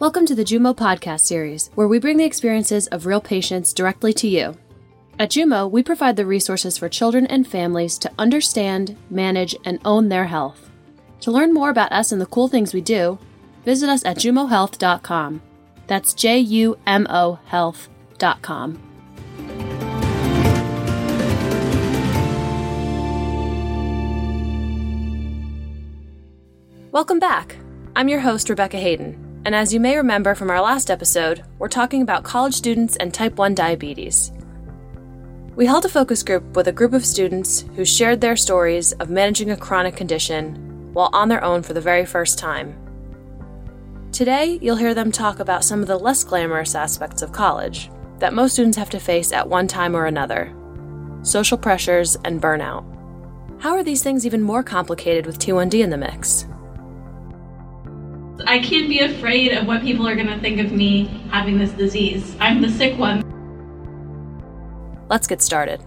Welcome to the Jumo podcast series, where we bring the experiences of real patients directly to you. At Jumo, we provide the resources for children and families to understand, manage, and own their health. To learn more about us and the cool things we do, visit us at jumohealth.com. That's J U M O health.com. Welcome back. I'm your host, Rebecca Hayden, and as you may remember from our last episode, we're talking about college students and type 1 diabetes. We held a focus group with a group of students who shared their stories of managing a chronic condition while on their own for the very first time. Today, you'll hear them talk about some of the less glamorous aspects of college that most students have to face at one time or another social pressures and burnout. How are these things even more complicated with T1D in the mix? I can't be afraid of what people are going to think of me having this disease. I'm the sick one. Let's get started.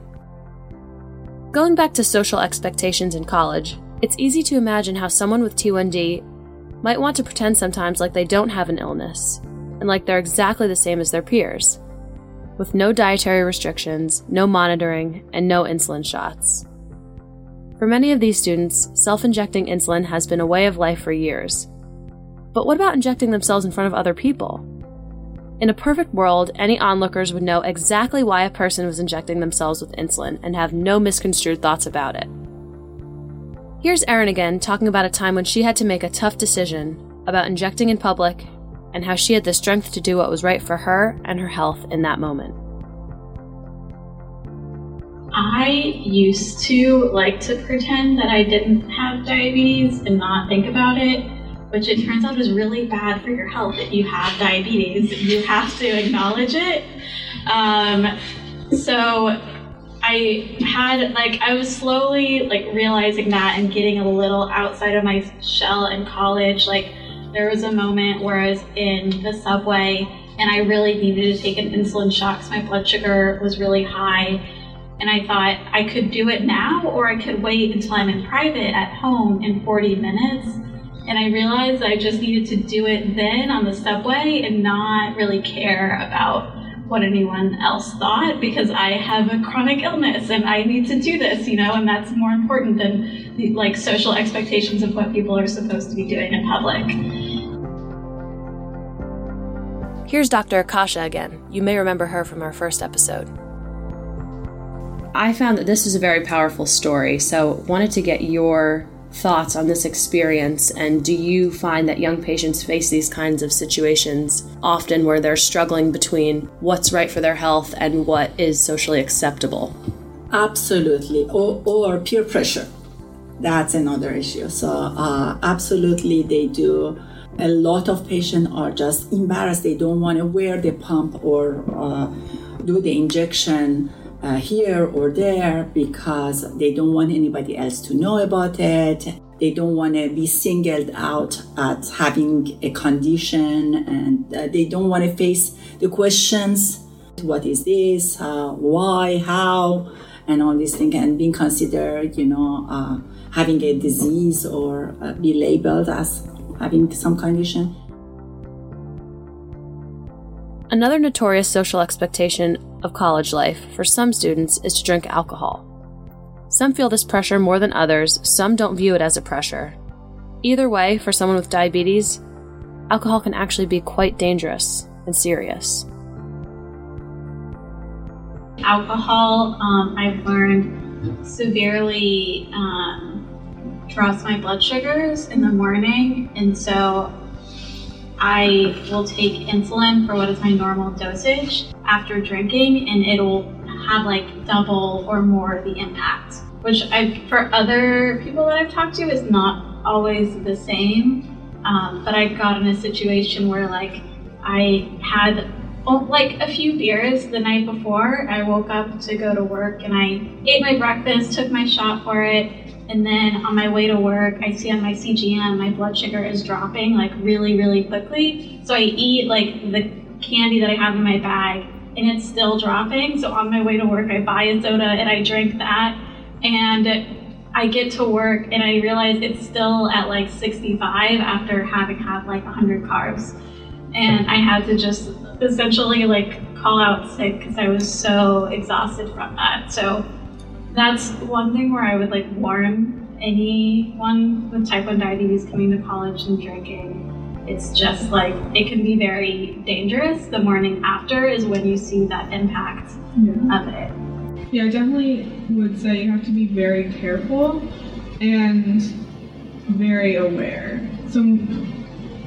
Going back to social expectations in college, it's easy to imagine how someone with T1D might want to pretend sometimes like they don't have an illness and like they're exactly the same as their peers, with no dietary restrictions, no monitoring, and no insulin shots. For many of these students, self injecting insulin has been a way of life for years, but what about injecting themselves in front of other people? In a perfect world, any onlookers would know exactly why a person was injecting themselves with insulin and have no misconstrued thoughts about it. Here's Erin again talking about a time when she had to make a tough decision about injecting in public and how she had the strength to do what was right for her and her health in that moment. I used to like to pretend that I didn't have diabetes and not think about it which it turns out is really bad for your health if you have diabetes. You have to acknowledge it. Um, so I had like I was slowly like realizing that and getting a little outside of my shell in college. Like there was a moment where I was in the subway and I really needed to take an insulin shot because my blood sugar was really high. And I thought I could do it now or I could wait until I'm in private at home in 40 minutes. And I realized I just needed to do it then on the subway and not really care about what anyone else thought because I have a chronic illness and I need to do this, you know, and that's more important than the, like social expectations of what people are supposed to be doing in public. Here's Dr. Accacha again. You may remember her from our first episode. I found that this was a very powerful story, so wanted to get your thoughts on this experience and do you find that young patients face these kinds of situations often where they're struggling between what's right for their health and what is socially acceptable? Absolutely. Or, or peer pressure. That's another issue. So uh, absolutely they do. A lot of patients are just embarrassed. They don't want to wear the pump or uh, do the injection uh, here or there because they don't want anybody else to know about it. They don't want to be singled out as having a condition and uh, they don't want to face the questions what is this, uh, why, how, and all these things, and being considered, you know, uh, having a disease or uh, be labeled as having some condition. Another notorious social expectation of college life for some students is to drink alcohol. Some feel this pressure more than others, some don't view it as a pressure. Either way, for someone with diabetes, alcohol can actually be quite dangerous and serious. Alcohol, um, I've learned, severely um, drops my blood sugars in the morning, and so I will take insulin for what is my normal dosage after drinking, and it'll have like double or more the impact. Which I, for other people that I've talked to, is not always the same. Um, but I got in a situation where like I had oh, like a few beers the night before. I woke up to go to work and I ate my breakfast, took my shot for it, and then on my way to work, I see on my CGM my blood sugar is dropping like really, really quickly. So I eat like the candy that I have in my bag and it's still dropping. So on my way to work, I buy a soda and I drink that. And I get to work and I realize it's still at like 65 after having had like 100 carbs. and I had to just essentially like call out sick because I was so exhausted from that. So that's one thing where I would like warn anyone with type 1 diabetes coming to college and drinking. It's just like it can be very dangerous. The morning after is when you see that impact Yeah. of it. Yeah, I definitely would say you have to be very careful and very aware. So,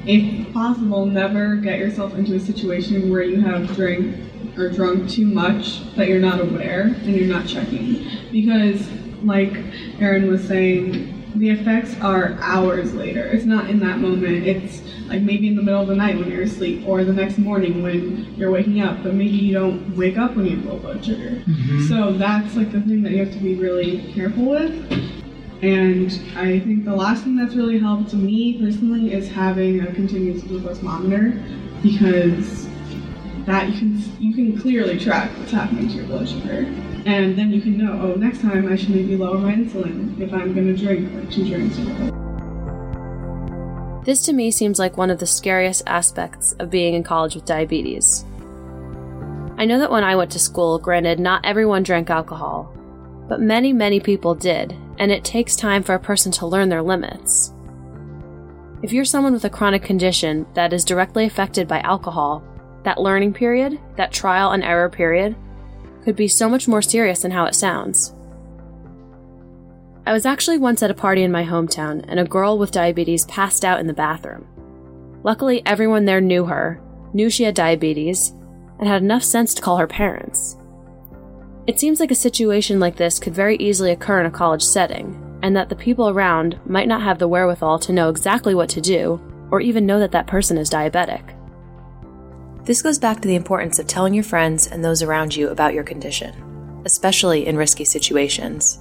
if possible, never get yourself into a situation where you have drank or drunk too much that you're not aware and you're not checking. Because, like Erin was saying, the effects are hours later. It's not in that moment. It's like maybe in the middle of the night when you're asleep, or the next morning when you're waking up, but maybe you don't wake up when you have low blood sugar. Mm-hmm. So that's like the thing that you have to be really careful with. And I think the last thing that's really helped me personally is having a continuous glucose monitor because that you can you can clearly track what's happening to your blood sugar. And then you can know, oh, next time I should maybe lower my insulin if I'm gonna drink like two drinks. This to me seems like one of the scariest aspects of being in college with diabetes. I know that when I went to school, granted, not everyone drank alcohol, but many, many people did, and it takes time for a person to learn their limits. If you're someone with a chronic condition that is directly affected by alcohol, that learning period, that trial and error period, could be so much more serious than how it sounds. I was actually once at a party in my hometown, and a girl with diabetes passed out in the bathroom. Luckily, everyone there knew her, knew she had diabetes, and had enough sense to call her parents. It seems like a situation like this could very easily occur in a college setting, and that the people around might not have the wherewithal to know exactly what to do, or even know that that person is diabetic. This goes back to the importance of telling your friends and those around you about your condition, especially in risky situations.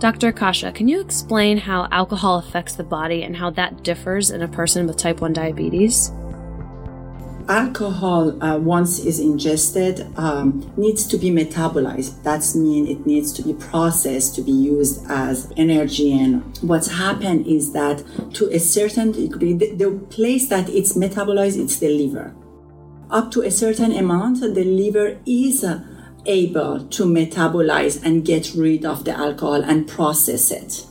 Dr. Accacha, can you explain how alcohol affects the body and how that differs in a person with type 1 diabetes? Alcohol uh, once is ingested um, needs to be metabolized. That's mean it needs to be processed to be used as energy. And what's happened is that to a certain degree the, the place that it's metabolized it's the liver. Up to a certain amount the liver is uh, able to metabolize and get rid of the alcohol and process it.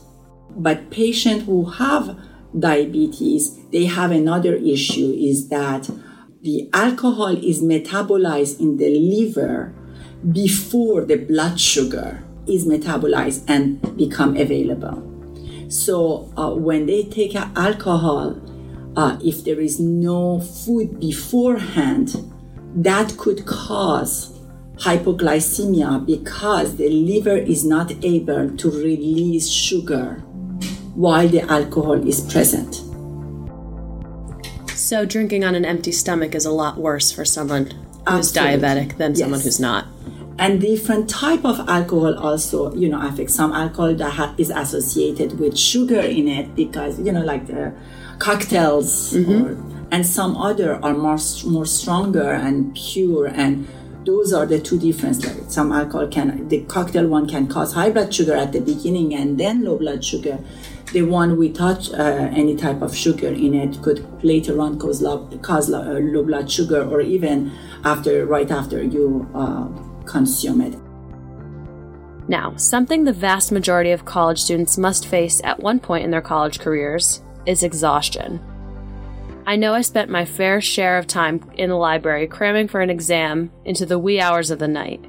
But patients who have diabetes they have another issue is that the alcohol is metabolized in the liver before the blood sugar is metabolized and become available. So uh, when they take alcohol, uh, if there is no food beforehand, that could cause hypoglycemia because the liver is not able to release sugar while the alcohol is present. So, drinking on an empty stomach is a lot worse for someone who's Absolutely. diabetic than someone who's not. and different type of alcohol also you know affects. Some alcohol that ha- is associated with sugar in it because you know like the cocktails mm-hmm. or, and some other are more more stronger and pure and those are the two difference. Like some alcohol can the cocktail one can cause high blood sugar at the beginning and then low blood sugar the one without uh, any type of sugar in it could later on cause low, cause uh, low blood sugar or even after right after you uh, consume it Now, something the vast majority of college students must face at one point in their college careers is exhaustion. I know I spent my fair share of time in the library cramming for an exam into the wee hours of the night.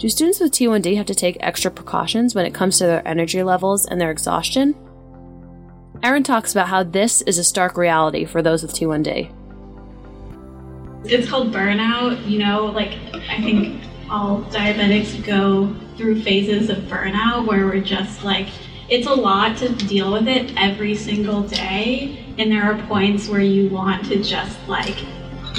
Do students with T1D have to take extra precautions when it comes to their energy levels and their exhaustion? Erin talks about how this is a stark reality for those with T1D. It's called burnout. You know, like I think all diabetics go through phases of burnout where we're just like, it's a lot to deal with it every single day. And there are points where you want to just like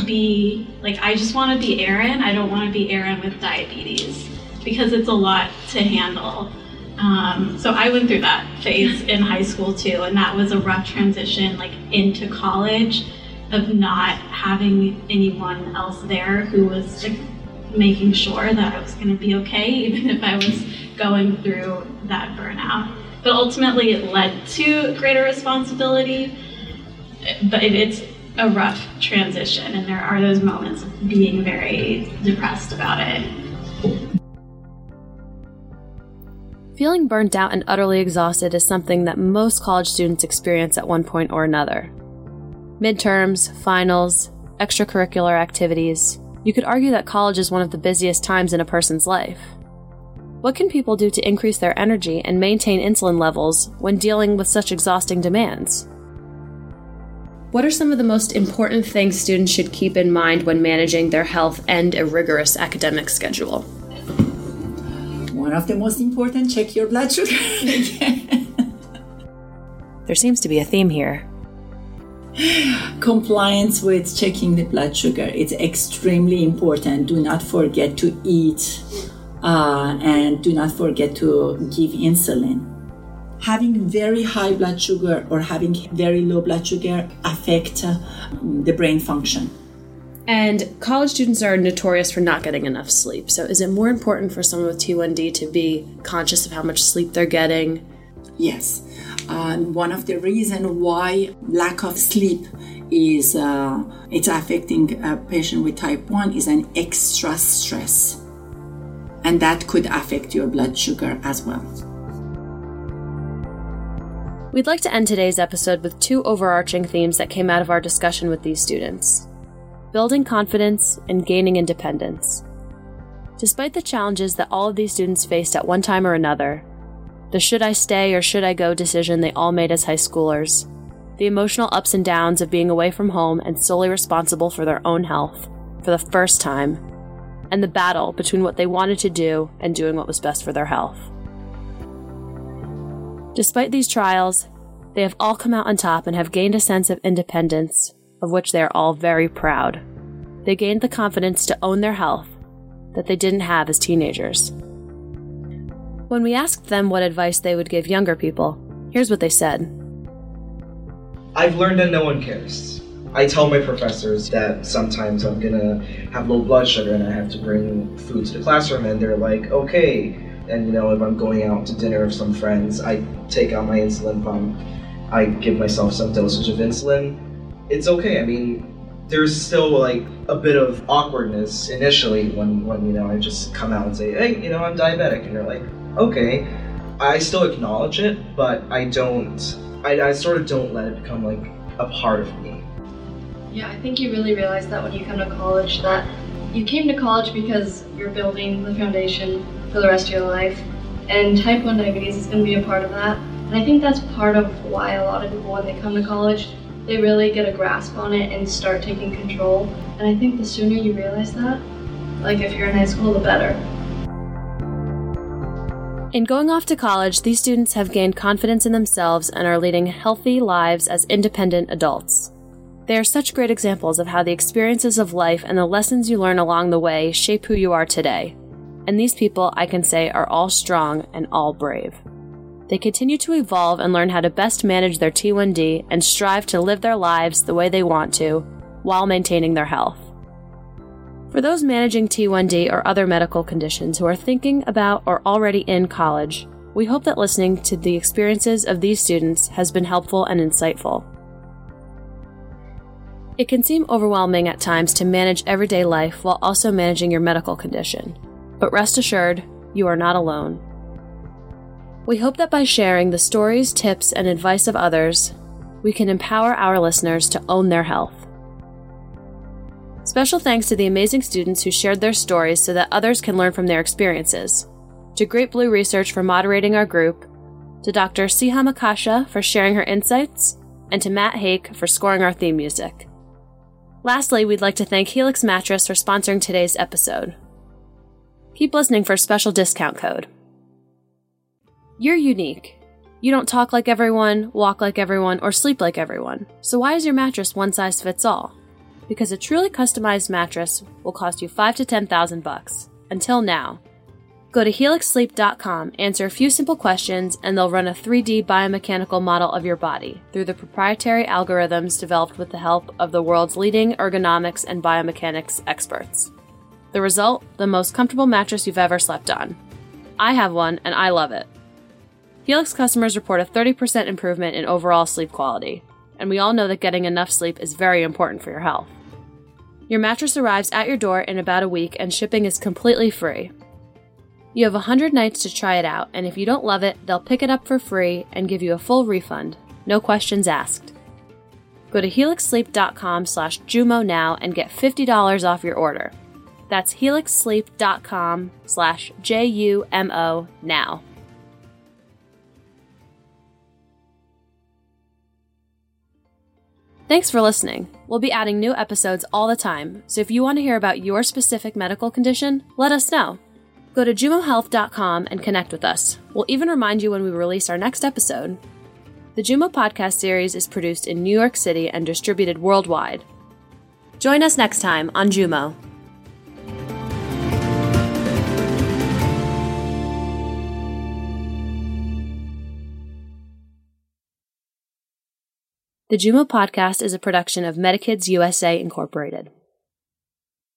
be like, I just want to be Erin. I don't want to be Erin with diabetes because it's a lot to handle. Um, so I went through that phase in high school too, and that was a rough transition, like into college, of not having anyone else there who was making sure that I was going to be okay, even if I was going through that burnout. But ultimately, it led to greater responsibility. but it, it's a rough transition, and there are those moments of being very depressed about it. Feeling burnt out and utterly exhausted is something that most college students experience at one point or another. Midterms, finals, extracurricular activities, you could argue that college is one of the busiest times in a person's life. What can people do to increase their energy and maintain insulin levels when dealing with such exhausting demands? What are some of the most important things students should keep in mind when managing their health and a rigorous academic schedule? One of the most important, check your blood sugar. there seems to be a theme here. Compliance with checking the blood sugar. It's extremely important. Do not forget to eat uh, and do not forget to give insulin. Having very high blood sugar or having very low blood sugar affect uh, the brain function. And college students are notorious for not getting enough sleep. So, is it more important for someone with T1D to be conscious of how much sleep they're getting? Yes. Uh, one of the reasons why lack of sleep is uh, it's affecting a patient with type 1 is an extra stress and that could affect your blood sugar as well. We'd like to end today's episode with two overarching themes that came out of our discussion with these students building confidence and gaining independence. Despite the challenges that all of these students faced at one time or another, the should I stay or should I go decision they all made as high schoolers, the emotional ups and downs of being away from home and solely responsible for their own health for the first time, and the battle between what they wanted to do and doing what was best for their health. Despite these trials, they have all come out on top and have gained a sense of independence, of which they are all very proud. They gained the confidence to own their health that they didn't have as teenagers. When we asked them what advice they would give younger people, here's what they said I've learned that no one cares. I tell my professors that sometimes I'm gonna have low blood sugar and I have to bring food to the classroom, and they're like, okay. And you know, if I'm going out to dinner with some friends, I take out my insulin pump, I give myself some dosage of insulin. It's okay. I mean, there's still like a bit of awkwardness initially when, when you know I just come out and say, hey, you know, I'm diabetic, and you're like, okay. I still acknowledge it, but I don't. I, I sort of don't let it become like a part of me. Yeah, I think you really realize that when you come to college that you came to college because you're building the foundation for the rest of your life. And type 1 diabetes is going to be a part of that. And I think that's part of why a lot of people, when they come to college, they really get a grasp on it and start taking control. And I think the sooner you realize that, like if you're in high school, the better. In going off to college, these students have gained confidence in themselves and are leading healthy lives as independent adults. They are such great examples of how the experiences of life and the lessons you learn along the way shape who you are today. And these people, I can say, are all strong and all brave. They continue to evolve and learn how to best manage their T1D and strive to live their lives the way they want to while maintaining their health. For those managing T1D or other medical conditions who are thinking about or already in college, we hope that listening to the experiences of these students has been helpful and insightful. It can seem overwhelming at times to manage everyday life while also managing your medical condition, but rest assured, you are not alone. We hope that by sharing the stories, tips, and advice of others, we can empower our listeners to own their health. Special thanks to the amazing students who shared their stories so that others can learn from their experiences, to Great Blue Research for moderating our group, to Dr. Siham Accacha for sharing her insights, and to Matt Hake for scoring our theme music. Lastly, we'd like to thank Helix Mattress for sponsoring today's episode. Keep listening for a special discount code. You're unique. You don't talk like everyone, walk like everyone, or sleep like everyone. So why is your mattress one size fits all? Because a truly customized mattress will cost you 5 to 10,000 bucks. Until now. Go to helixsleep.com, answer a few simple questions, and they'll run a 3D biomechanical model of your body through the proprietary algorithms developed with the help of the world's leading ergonomics and biomechanics experts. The result? The most comfortable mattress you've ever slept on. I have one, and I love it. Helix customers report a 30% improvement in overall sleep quality. and we all know that getting enough sleep is very important for your health. Your mattress arrives at your door in about a week, and shipping is completely free. You have 100 nights to try it out, and if you don't love it, they'll pick it up for free and give you a full refund. No questions asked. Go to helixsleep.com slash Jumo now and get $50 off your order. That's helixsleep.com slash J-U-M-O now. Thanks for listening. We'll be adding new episodes all the time, so if you want to hear about your specific medical condition, let us know. Go to jumohealth.com and connect with us. We'll even remind you when we release our next episode. The Jumo podcast series is produced in New York City and distributed worldwide. Join us next time on Jumo. The Jumo podcast is a production of Medikidz USA Incorporated.